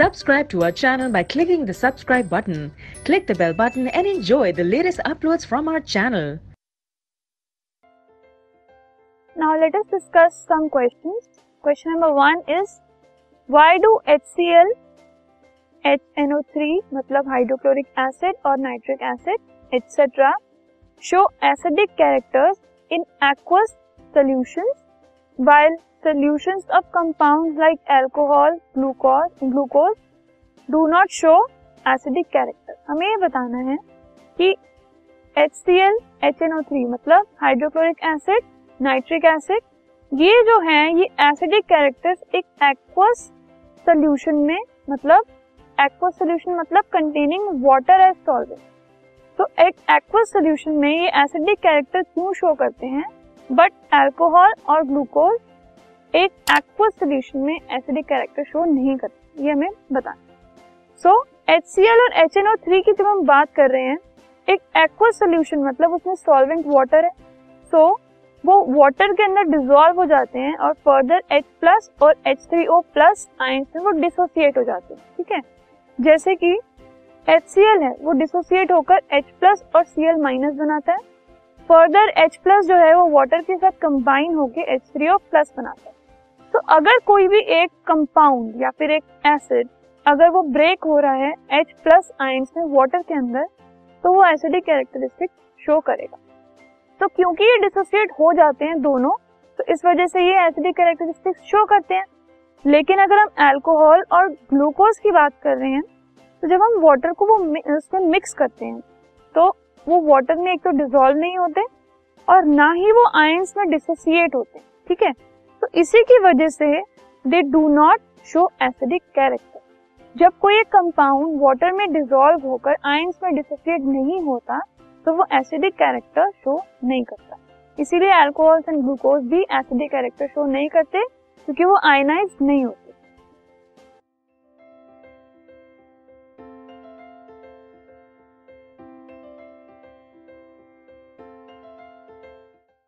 Subscribe to our channel by clicking the subscribe button. Click the bell button and enjoy the latest uploads from our channel. Now let us discuss some questions. Question number one is why do HCl, HNO3 मतलब hydrochloric acid और nitric acid etc. show acidic characters in aqueous solutions while solutions of compounds like alcohol, glucose, glucose do not show acidic character. हमें ये बताना है कि HCl, HNO3 मतलब hydrochloric acid, nitric acid ये जो हैं ये एसिडिक कैरेक्टर्स एक एक्वस सोल्यूशन में मतलब एक्वस सोल्यूशन मतलब कंटेनिंग वाटर एज सॉल्वेंट तो एक एक्वस सोल्यूशन में ये एसिडिक कैरेक्टर क्यों शो करते हैं बट अल्कोहल और ग्लूकोज एक एक्वस सोल्यूशन में एसिडिक कैरेक्टर शो नहीं करते ये हमें बताना सो एच सी एल और एच एन ओ थ्री की जब हम बात कर रहे हैं एक एक्वस सोल्यूशन मतलब उसमें सॉल्वेंट वाटर है। सो so, वो वाटर के अंदर डिजोल्व हो जाते हैं और फर्दर H प्लस और H3O प्लस आयंस में वो डिसोसिएट हो जाते हैं ठीक है? जैसे कि HCl है वो डिसोसिएट होकर H प्लस और Cl माइनस बनाता है। फर्दर H प्लस जो है वो वाटर के साथ कंबाइन होकर H3O प्लस बनाता है। तो अगर कोई भी एक कंपाउंड या फिर एक एसिड अगर वो ब्रेक हो रहा है H प्लस आयंस में वाटर के अंदर तो वो एसिडिक कैरेक्टरिस्टिक शो करेगा। तो क्योंकि ये डिसोसिएट हो जाते हैं दोनों तो इस वजह से ये एसिडिक कैरेक्टरिस्टिक शो करते हैं। लेकिन अगर हम अल्कोहल और ग्लूकोज की बात कर रहे हैं तो जब हम वाटर को वो उसमें मिक्स करते हैं तो वो वाटर में एक तो डिजोल्व नहीं होते और ना ही वो आयंस में डिसोसिएट होते, ठीक है? तो इसी की वजह से they do not show acidic character जब कोई एक कंपाउंड वाटर में डिजोल्व होकर आयंस में डिसोसिएट नहीं होता तो वो एसिडिक कैरेक्टर शो नहीं करता। इसीलिए अल्कोहल एंड ग्लूकोज भी एसिडिक कैरेक्टर शो नहीं करते, क्योंकि वो आयनाइज नहीं होते।